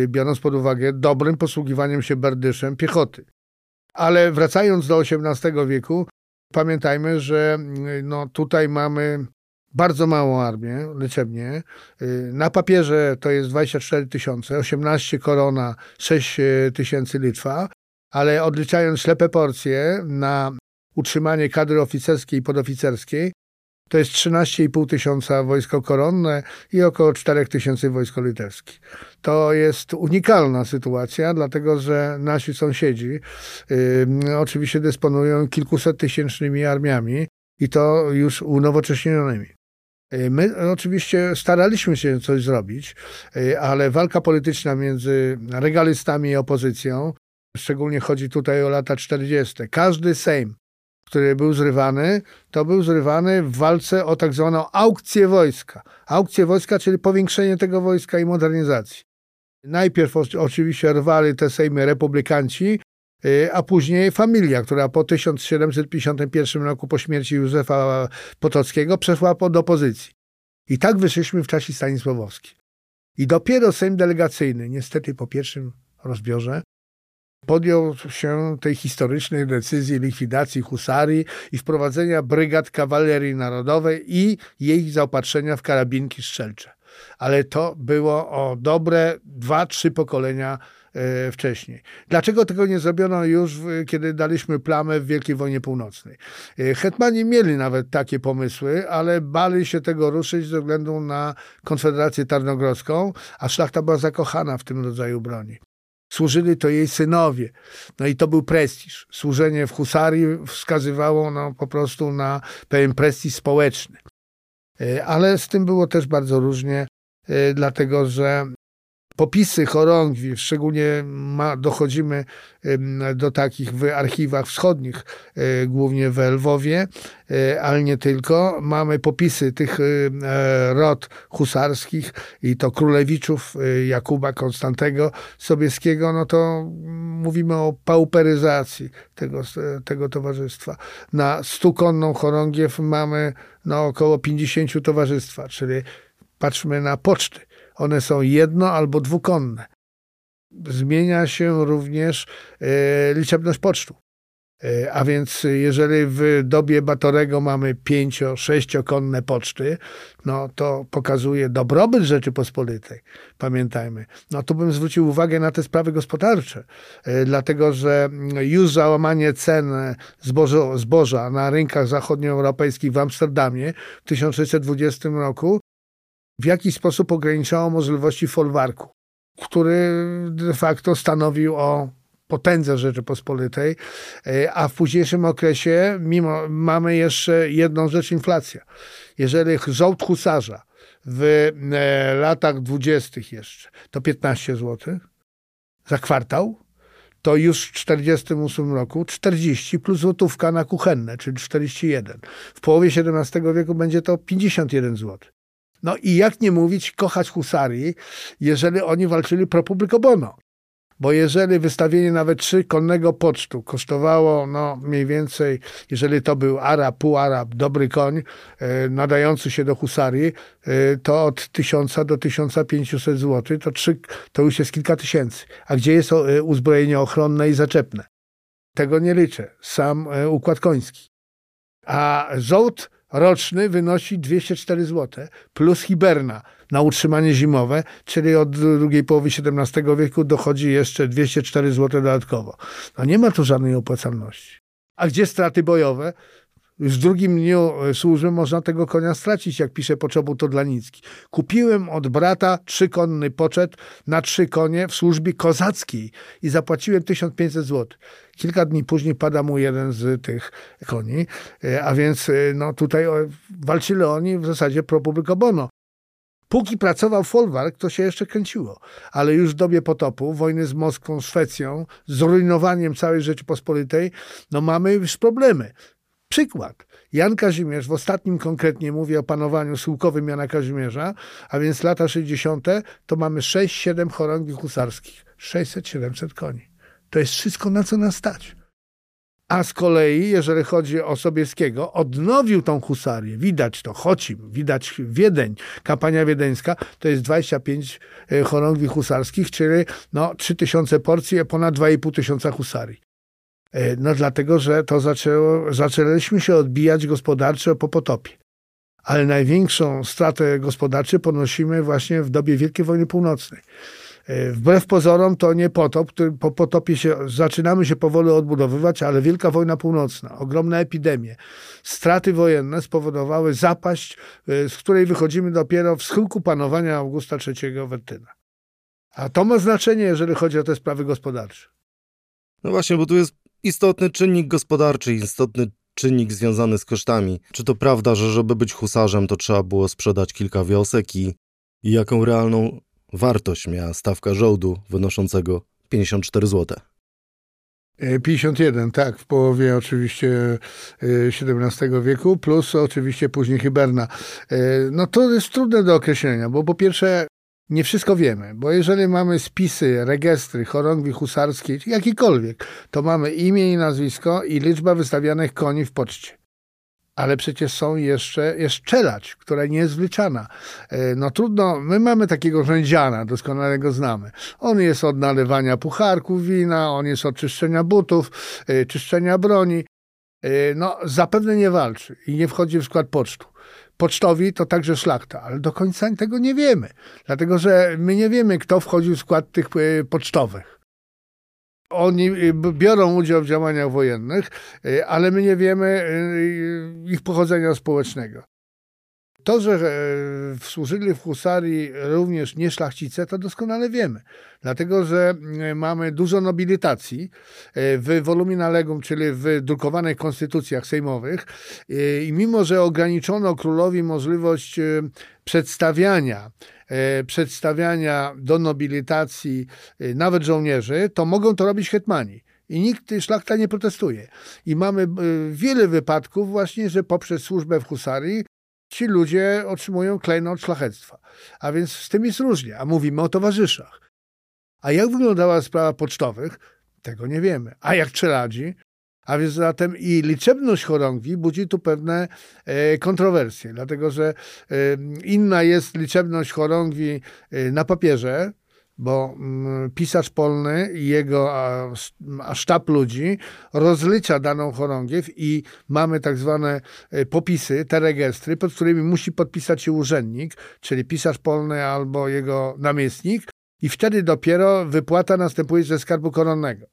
biorąc pod uwagę dobrym posługiwaniem się berdyszem piechoty. Ale wracając do XVIII wieku, pamiętajmy, że no, tutaj mamy bardzo małą armię liczebnie. Y, na papierze to jest 24 tysiące, 18 korona, 6 tysięcy Litwa, ale odliczając ślepe porcje na utrzymanie kadry oficerskiej i podoficerskiej, to jest 13,5 tysiąca wojsko koronne i około 4 tysięcy wojsko litewskie. To jest unikalna sytuacja, dlatego że nasi sąsiedzi yy, oczywiście dysponują kilkuset tysięcznymi armiami i to już unowocześnionymi. E, my oczywiście staraliśmy się coś zrobić, e, ale walka polityczna między regalistami i opozycją, szczególnie chodzi tutaj o lata 40. Każdy Sejm, który był zrywany, to był zrywany w walce o tak zwaną aukcję wojska. Aukcję wojska, czyli powiększenie tego wojska i modernizacji. Najpierw oczywiście rwali te sejmy republikanci, e, a później familia, która po 1751 roku po śmierci Józefa Potockiego przeszła pod opozycji. I tak wyszliśmy w czasie Stanisławowskim. I dopiero Sejm Delegacyjny, niestety po pierwszym rozbiorze, podjął się tej historycznej decyzji likwidacji husarii i wprowadzenia brygad kawalerii narodowej i jej zaopatrzenia w karabinki strzelcze. Ale to było o dobre dwa, trzy pokolenia E, wcześniej. Dlaczego tego nie zrobiono już, kiedy daliśmy plamę w Wielkiej Wojnie Północnej? E, hetmani mieli nawet takie pomysły, ale bali się tego ruszyć ze względu na Konfederację Tarnogrodzką, a szlachta była zakochana w tym rodzaju broni. Służyli to jej synowie. No i to był prestiż. Służenie w husarii wskazywało no, po prostu na pewien prestiż społeczny. E, ale z tym było też bardzo różnie, dlatego że popisy chorągwi, szczególnie ma, dochodzimy do takich w archiwach wschodnich, e, głównie w Lwowie, e, ale nie tylko. Mamy popisy tych e, rod husarskich i to królewiczów Jakuba Konstantego Sobieskiego, no to mówimy o pauperyzacji tego, tego towarzystwa. Na stukonną chorągiew mamy no, około 50 towarzystwa, czyli patrzmy na poczty one są jedno albo dwukonne. Zmienia się również e, liczebność pocztu. E, a więc jeżeli w dobie Batorego mamy pięcio, sześciokonne poczty, no to pokazuje dobrobyt Rzeczypospolitej. Pamiętajmy. No tu bym zwrócił uwagę na te sprawy gospodarcze, e, dlatego że już załamanie cen zboża, zboża na rynkach zachodnioeuropejskich w Amsterdamie w 1620 roku w jaki sposób ograniczało możliwości folwarku, który de facto stanowił o potędze Rzeczypospolitej, e, a w późniejszym okresie mimo, mamy jeszcze jedną rzecz, inflacja. Jeżeli żołd husarza w e, latach dwudziestych jeszcze to 15 zł za kwartał, to już w 1948 roku 40 plus złotówka na kuchenne, czyli 41. W połowie XVII wieku będzie to 51 zł. No i jak nie mówić, kochać husarii, jeżeli oni walczyli pro publico bono. Bo jeżeli wystawienie nawet trzy konnego pocztu kosztowało no, mniej więcej, jeżeli to był Arab, półarab, dobry koń, e, nadający się do husarii, e, to od 1000 do 1500 zł, to, trzy, to już jest kilka tysięcy. A gdzie jest e, uzbrojenie ochronne i zaczepne? Tego nie liczę. Sam układ koński. A żołd roczny wynosi 204 zł, plus hiberna na utrzymanie zimowe, czyli od drugiej połowy XVII wieku dochodzi jeszcze 204 zł dodatkowo. No nie ma tu żadnej opłacalności. A gdzie straty bojowe? Już w drugim dniu służby można tego konia stracić, jak pisze Poczobut Todlanicki. Kupiłem od brata trzykonny poczet na trzy konie w służbie kozackiej i zapłaciłem 1500 zł. Kilka dni później pada mu jeden z tych koni, e, a więc e, no, tutaj walczyli oni w zasadzie pro publico bono. Póki pracował folwark, to się jeszcze kręciło. Ale już w dobie potopu, wojny z Moskwą, Szwecją, zrujnowaniem całej Rzeczypospolitej, no mamy już problemy. Przykład. Jan Kazimierz, w ostatnim konkretnie mówię o panowaniu sułkowym Jana Kazimierza, a więc lata 60., to mamy 6-7 chorągwi husarskich. 600-700 koni. To jest wszystko, na co nas stać. A z kolei, jeżeli chodzi o Sobieskiego, odnowił tą husarię. Widać to, Chocim, widać Wiedeń, kampania wiedeńska, to jest 25 e, chorągwi husarskich, czyli no, 3000 porcji, ponad 2,5 tysiąca husarii. E, no dlatego, że to zaczęło, zaczęliśmy się odbijać gospodarczo po potopie. Ale największą stratę gospodarczą ponosimy właśnie w dobie Wielkiej Wojny Północnej. E, wbrew pozorom to nie potop, po potopie się, zaczynamy się powoli odbudowywać, ale Wielka Wojna Północna, ogromne epidemie, straty wojenne spowodowały zapaść, e, z której wychodzimy dopiero w schyłku panowania Augusta III Wettyna. A to ma znaczenie, jeżeli chodzi o te sprawy gospodarcze. No właśnie, bo tu jest istotny czynnik gospodarczy, istotny czynnik związany z kosztami. Czy to prawda, że żeby być husarzem, to trzeba było sprzedać kilka wiosek i, i jaką realną wartość miała stawka żołdu wynoszącego 54 zł? 51, tak, w połowie oczywiście XVII e, wieku, plus oczywiście później Hiberna. E, no to jest trudne do określenia, bo po pierwsze nie wszystko wiemy, bo jeżeli mamy spisy, registry, chorągwi husarskie, jakikolwiek, to mamy imię i nazwisko i liczba wystawianych koni w poczcie. Ale przecież są jeszcze, jest czelać, która nie jest wliczana. E, no trudno, my mamy takiego rzędziana, doskonale go znamy. On jest od nalewania pucharków wina, on jest od czyszczenia butów, e, czyszczenia broni. E, no zapewne nie walczy i nie wchodzi w skład pocztu pocztowi to także szlachta, ale do końca tego nie wiemy, dlatego że my nie wiemy, kto wchodził w skład tych e, pocztowych. Oni e, biorą udział w działaniach wojennych, e, ale my nie wiemy ich pochodzenia społecznego. To, że e, służyli w husarii również nieszlachcice, to doskonale wiemy. Dlatego, że e, mamy dużo nobilitacji e, w volumina legum, czyli w drukowanych konstytucjach sejmowych i mimo, że ograniczono królowi możliwość przedstawiania przedstawiania do nobilitacji nawet żołnierzy, to mogą to robić hetmani. I nikt, szlachta nie protestuje. I mamy wiele wypadków właśnie, że poprzez służbę w husarii ci ludzie otrzymują klejnot szlachectwa. A więc z tym jest różnie, a mówimy o towarzyszach. A jak wyglądała sprawa pocztowych? Tego nie wiemy. A jak czeladzi? A więc zatem i liczebność chorągwi budzi tu pewne e, kontrowersje, dlatego że e, inna jest liczebność chorągwi e, na papierze, bo mm, pisarz polny i jego sztab ludzi rozlicza daną chorągiew i mamy tak zwane e, popisy, te registry, pod którymi musi podpisać się urzędnik, czyli pisarz polny albo jego namiestnik i wtedy dopiero wypłata następuje ze skarbu koronnego.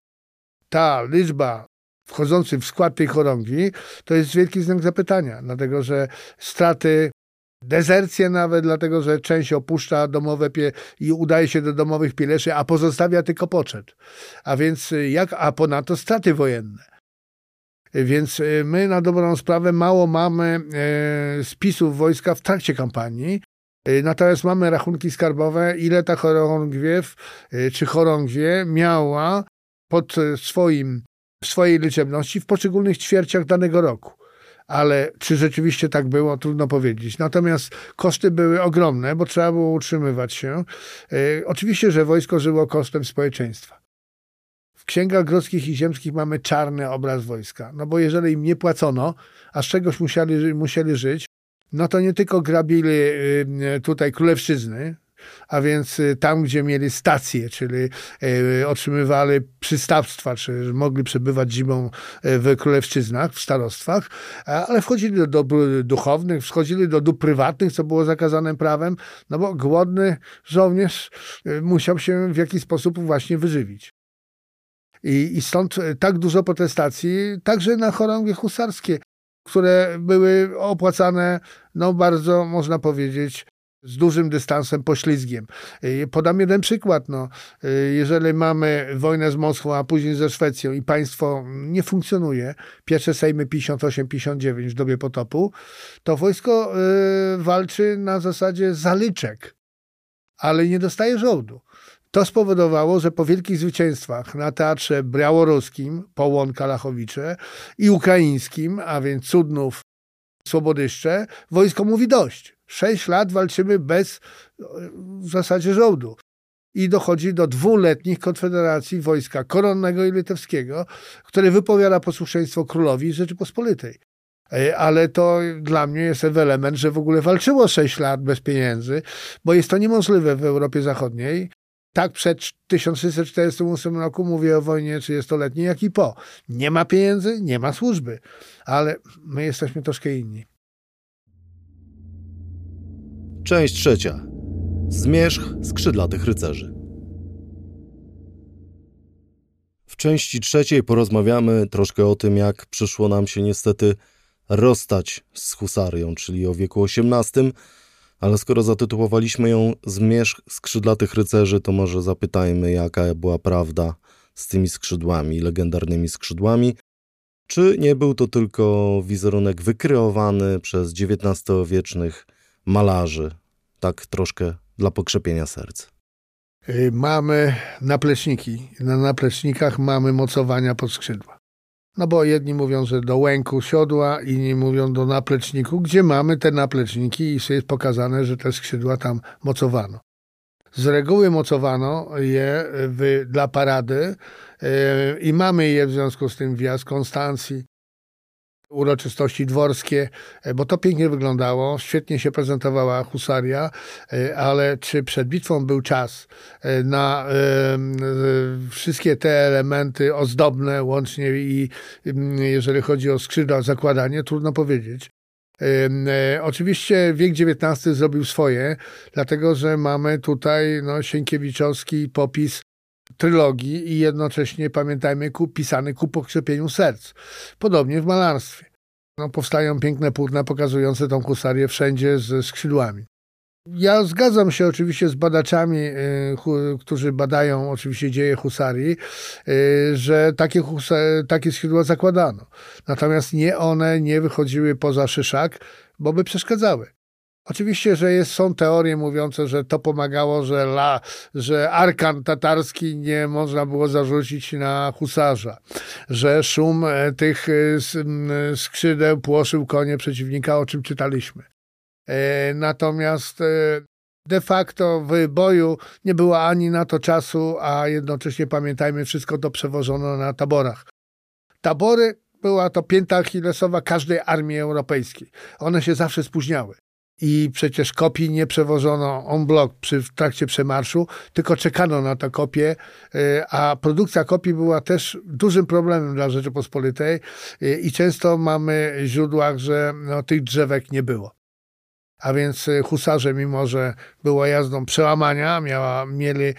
Ta liczba wchodzących w skład tej chorągwi to jest wielki znak zapytania, dlatego że straty Dezercję nawet, dlatego że część opuszcza domowe pie i udaje się do domowych pieleszy, a pozostawia tylko poczet. A więc y, jak, a ponadto straty wojenne. Więc y, my na dobrą sprawę mało mamy e, spisów wojska w trakcie kampanii. E, natomiast mamy rachunki skarbowe, ile ta chorągwiew e, czy chorągwie miała pod swoim, swojej liczebności w poszczególnych ćwierciach danego roku ale czy rzeczywiście tak było, trudno powiedzieć. Natomiast koszty były ogromne, bo trzeba było utrzymywać się. E, oczywiście, że wojsko żyło kosztem społeczeństwa. W księgach grodzkich i ziemskich mamy czarny obraz wojska, no bo jeżeli im nie płacono, a z czegoś musieli, musieli żyć, no to nie tylko grabili y, tutaj królewszczyzny, a więc y, tam, gdzie mieli stacje, czyli y, otrzymywali przystawstwa, czy mogli przebywać zimą y, w królewszczyznach, w starostwach, ale wchodzili do dóbr duchownych, wchodzili do dóbr prywatnych, co było zakazane prawem, no bo głodny żołnierz musiał się w jakiś sposób właśnie wyżywić. I, I stąd tak dużo protestacji, także na chorągwie husarskie. które były opłacane, no bardzo można powiedzieć, z dużym dystansem, poślizgiem. Y, podam jeden przykład. No, y, jeżeli mamy wojnę z Moskwą, a później ze Szwecją i państwo nie funkcjonuje, pierwsze Sejmy 58-59 w dobie potopu, to wojsko y, walczy na zasadzie zalyczek, ale nie dostaje żołdu. To spowodowało, że po wielkich zwycięstwach na teatrze białoruskim, Połon Kalachowicze i ukraińskim, a więc Cudnów, Słobodyszcze, wojsko mówi dość. Sześć lat walczymy bez w zasadzie żołdu. I dochodzi do dwuletnich konfederacji wojska koronnego i litewskiego, które wypowiada posłuszeństwo królowi Rzeczypospolitej. E, ale to dla mnie jest element, że w ogóle walczyło sześć lat bez pieniędzy, bo jest to niemożliwe w Europie Zachodniej. Tak przed 1648 roku mówię o wojnie 30-letniej, jak i po. Nie ma pieniędzy, nie ma służby, ale my jesteśmy troszkę inni. Część trzecia. Zmierzch skrzydlatych rycerzy. W części trzeciej porozmawiamy troszkę o tym, jak przyszło nam się niestety rozstać z husarią, czyli o wieku XVIII, ale skoro zatytułowaliśmy ją Zmierzch skrzydlatych rycerzy, to może zapytajmy, jaka była prawda z tymi skrzydłami, legendarnymi skrzydłami. Czy nie był to tylko wizerunek wykreowany przez XIX-wiecznych malarzy, tak troszkę dla pokrzepienia serc. Y, mamy napleczniki. Na naplecznikach mamy mocowania pod skrzydła. No bo jedni mówią, że do łęku siodła, inni mówią do napleczniku, gdzie mamy te napleczniki i jest pokazane, że te skrzydła tam mocowano. Z reguły mocowano je w, dla parady yy, i mamy je w związku z tym wjazd Konstancji, uroczystości dworskie, e, bo to pięknie wyglądało, świetnie się prezentowała husaria, e, ale czy przed bitwą był czas e, na wszystkie te elementy ozdobne, łącznie i jeżeli chodzi o skrzydła, zakładanie, trudno powiedzieć. Oczywiście wiek XIX zrobił swoje, dlatego że mamy tutaj no, Sienkiewiczowski popis trylogii i jednocześnie pamiętajmy ku, pisany ku pokrzepieniu serc. Podobnie w malarstwie. No, powstają piękne płótna pokazujące tą husarię wszędzie ze skrzydłami. Ja zgadzam się oczywiście z badaczami, y, którzy badają oczywiście dzieje husarii, y, że takie, takie skrzydła zakładano. Natomiast nie one nie wychodziły poza szyszak, bo by przeszkadzały. Oczywiście, że jest, są teorie mówiące, że to pomagało, że, la, że arkan tatarski nie można było zarzucić na husarza, że szum e, tych e, skrzydeł płoszył konie przeciwnika, o czym czytaliśmy. E, natomiast de facto w boju nie było ani na to czasu, a jednocześnie pamiętajmy, wszystko to przewożono na taborach. Tabory była to pięta achillesowa każdej armii europejskiej. One się zawsze spóźniały i przecież kopii nie przewożono on block przy, w trakcie przemarszu, tylko czekano na te kopie, y, a produkcja kopii była też dużym problemem dla Rzeczypospolitej y, i często mamy w źródłach, że no, tych drzewek nie było. A więc y, husarze, mimo że była jazdą przełamania, miała, mieli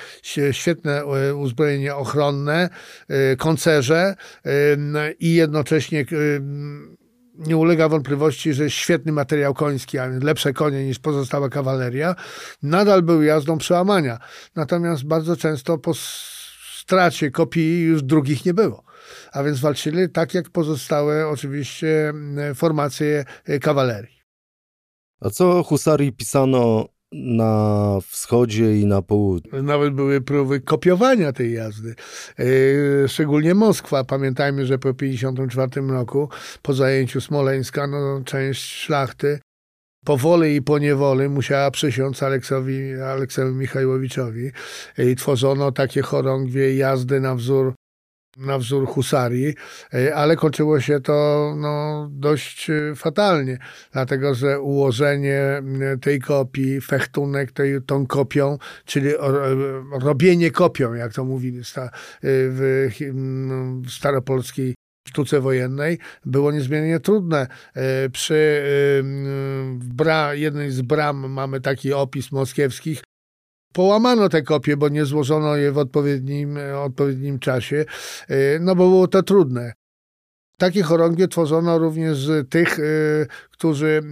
świetne uzbrojenie ochronne, koncerze i jednocześnie nie ulega wątpliwości, że świetny materiał koński, a lepsze konie niż pozostała kawaleria, nadal był jazdą przełamania. Natomiast bardzo często po stracie kopii już drugich nie było. A więc walczyli tak jak pozostałe oczywiście formacje kawalerii. A co husarii pisano na wschodzie i na południu. Nawet były próby kopiowania tej jazdy. E, szczególnie Moskwa. Pamiętajmy, że po 1954 roku, po zajęciu Smoleńska, no, część szlachty powoli i po niewoli musiała przysiąc Aleksowi, Aleksowi Michajłowiczowi i tworzono takie chorągwie jazdy na wzór na wzór husarii, e, ale kończyło się to no, dość e, fatalnie, dlatego że ułożenie tej kopii, fechtunek tej, tą kopią, czyli robienie kopią, jak to mówili w staropolskiej sztuce wojennej było niezmiernie trudne. E, przy bra, jednej z bram mamy taki opis moskiewskich, połamano te kopie, bo nie złożono je w odpowiednim, odpowiednim czasie, e, no bo było to trudne. Takie chorągie tworzono również z tych, y, którzy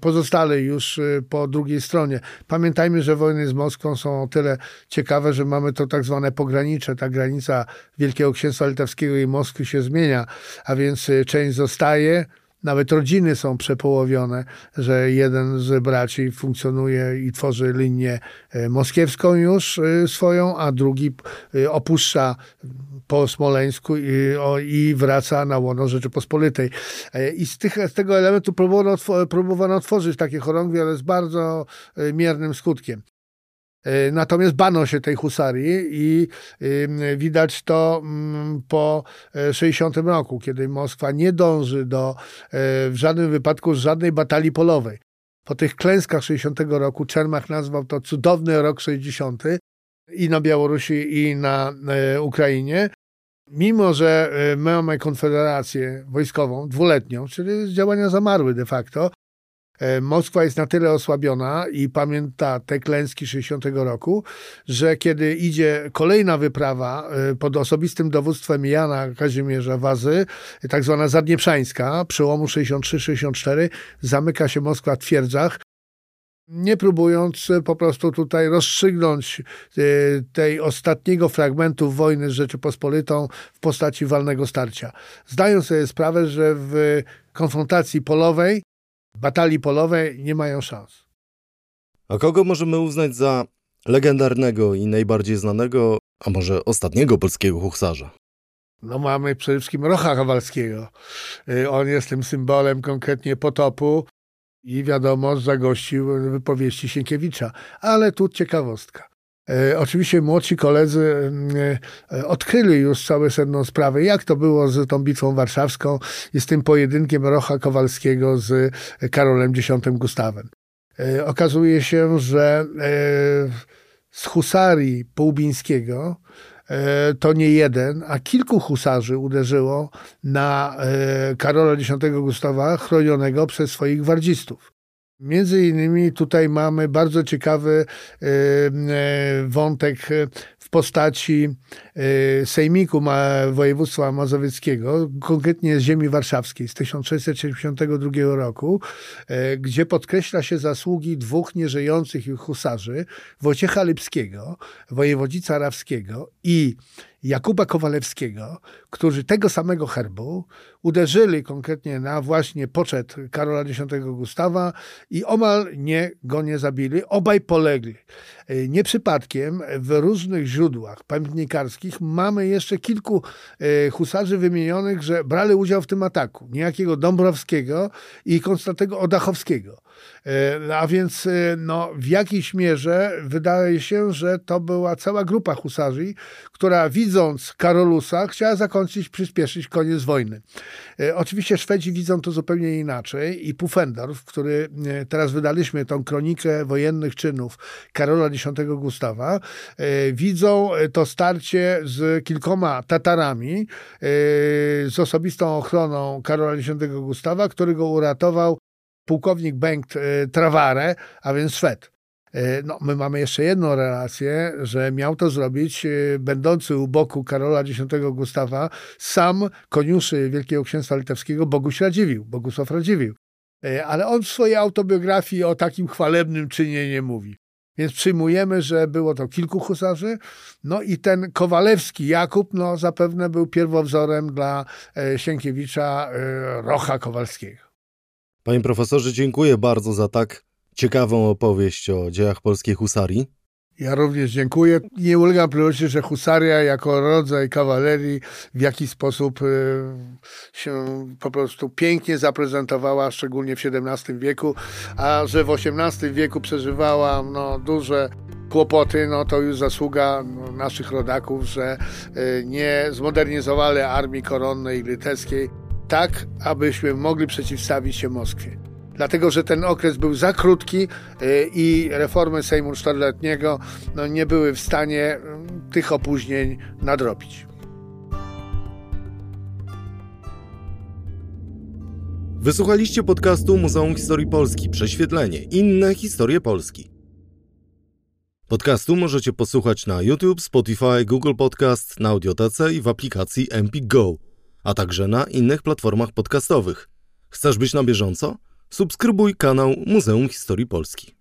pozostali już po drugiej stronie. Pamiętajmy, że wojny z Moskwą są o tyle ciekawe, że mamy to tak zwane pogranicze. Ta granica Wielkiego Księstwa Litewskiego i Moskwy się zmienia, a więc część zostaje, nawet rodziny są przepołowione, że jeden z braci funkcjonuje i tworzy linię e, moskiewską już e, swoją, a drugi e, opuszcza po Smoleńsku i, i wraca na łono Rzeczypospolitej. I z, tych, z tego elementu próbowano, próbowano tworzyć takie chorągwie, ale z bardzo miernym skutkiem. E, natomiast bano się tej husarii i widać to po 60 e, roku, kiedy Moskwa nie dąży do e, w żadnym wypadku żadnej batalii polowej. Po tych klęskach 60 roku Czermach nazwał to cudowny rok 60 i na Białorusi i na Ukrainie. Mimo, że mamy konfederację wojskową dwuletnią, czyli działania zamarły de facto, Moskwa jest na tyle osłabiona i pamięta te klęski 60 roku, że kiedy idzie kolejna wyprawa e, pod osobistym dowództwem Jana Kazimierza Wazy, tak zwana Zadnieprzańska, przełomu 63-64, zamyka się Moskwa w twierdzach, nie próbując po prostu tutaj rozstrzygnąć e, tej ostatniego fragmentu wojny z Rzeczypospolitą w postaci walnego starcia. Zdają sobie sprawę, że w konfrontacji polowej batalii polowej nie mają szans. A kogo możemy uznać za legendarnego i najbardziej znanego, a może ostatniego polskiego hussarza? No mamy przede wszystkim Rocha Kowalskiego. Y, on jest tym symbolem konkretnie potopu i wiadomo, zagościł wypowieści Sienkiewicza. Ale tu ciekawostka. E, oczywiście młodsi koledzy e, odkryli już całe sedno sprawy, jak to było z tą bitwą warszawską i z tym pojedynkiem Rocha Kowalskiego z Karolem X Gustawem. E, okazuje się, że z husarii Połubińskiego to nie jeden, a kilku husarzy uderzyło na Karola X Gustawa, chronionego przez swoich gwardzistów. Między innymi tutaj mamy bardzo ciekawy e, e, wątek w postaci e, Sejmiku Województwa Mazowieckiego, konkretnie z ziemi warszawskiej z 1672 roku, gdzie podkreśla się zasługi dwóch nieżyjących husarzy, Wojciecha Lipskiego, wojewodzica Rawskiego i Jakuba Kowalewskiego, którzy tego samego herbu uderzyli konkretnie na właśnie poczet Karola X Gustawa i omal nie go nie zabili. Obaj polegli. E, nie przypadkiem w różnych źródłach pamiętnikarskich mamy jeszcze kilku e, husarzy wymienionych, że brali udział w tym ataku. Niejakiego Dąbrowskiego i Konstantego Odachowskiego. E, a więc no, w jakiejś mierze wydaje się, że to była cała grupa husarzy, która widząc Karolusa chciała zakończyć, przyspieszyć koniec wojny. Oczywiście Szwedzi widzą to zupełnie inaczej i Pufendorf, który teraz wydaliśmy tą kronikę wojennych czynów Karola X Gustawa, e, widzą to starcie z kilkoma Tatarami, e, z osobistą ochroną Karola X Gustawa, który go uratował pułkownik Bengt e, Travare, a więc Szwed. No, my mamy jeszcze jedną relację, że miał to zrobić będący u boku Karola X Gustawa sam koniuszy Wielkiego Księstwa Litewskiego Boguś Radziwił, Bogusław Radziwił. Ale on w swojej autobiografii o takim chwalebnym czynie nie mówi. Więc przyjmujemy, że było to kilku husarzy. No i ten Kowalewski Jakub, no zapewne był pierwowzorem dla e, Sienkiewicza e, Rocha Kowalskiego. Panie profesorze, dziękuję bardzo za tak ciekawą opowieść o dziejach polskiej husarii. Ja również dziękuję. Nie ulega wątpliwości, że husaria jako rodzaj kawalerii w jakiś sposób e, się po prostu pięknie zaprezentowała, szczególnie w XVII wieku, a że w XVIII wieku przeżywała no, duże kłopoty, no to już zasługa no, naszych rodaków, że e, nie zmodernizowali armii koronnej litewskiej tak, abyśmy mogli przeciwstawić się Moskwie dlatego że ten okres był za krótki y, i reformy Sejmu Czteroletniego no, nie były w stanie y, tych opóźnień nadrobić. Wysłuchaliście podcastu Muzeum Historii Polski Prześwietlenie. Inne historie Polski. Podcastu możecie posłuchać na YouTube, Spotify, Google Podcast, na Audiotece i w aplikacji Empik Go a także na innych platformach podcastowych. Chcesz być na bieżąco? Subskrybuj kanał Muzeum Historii Polski.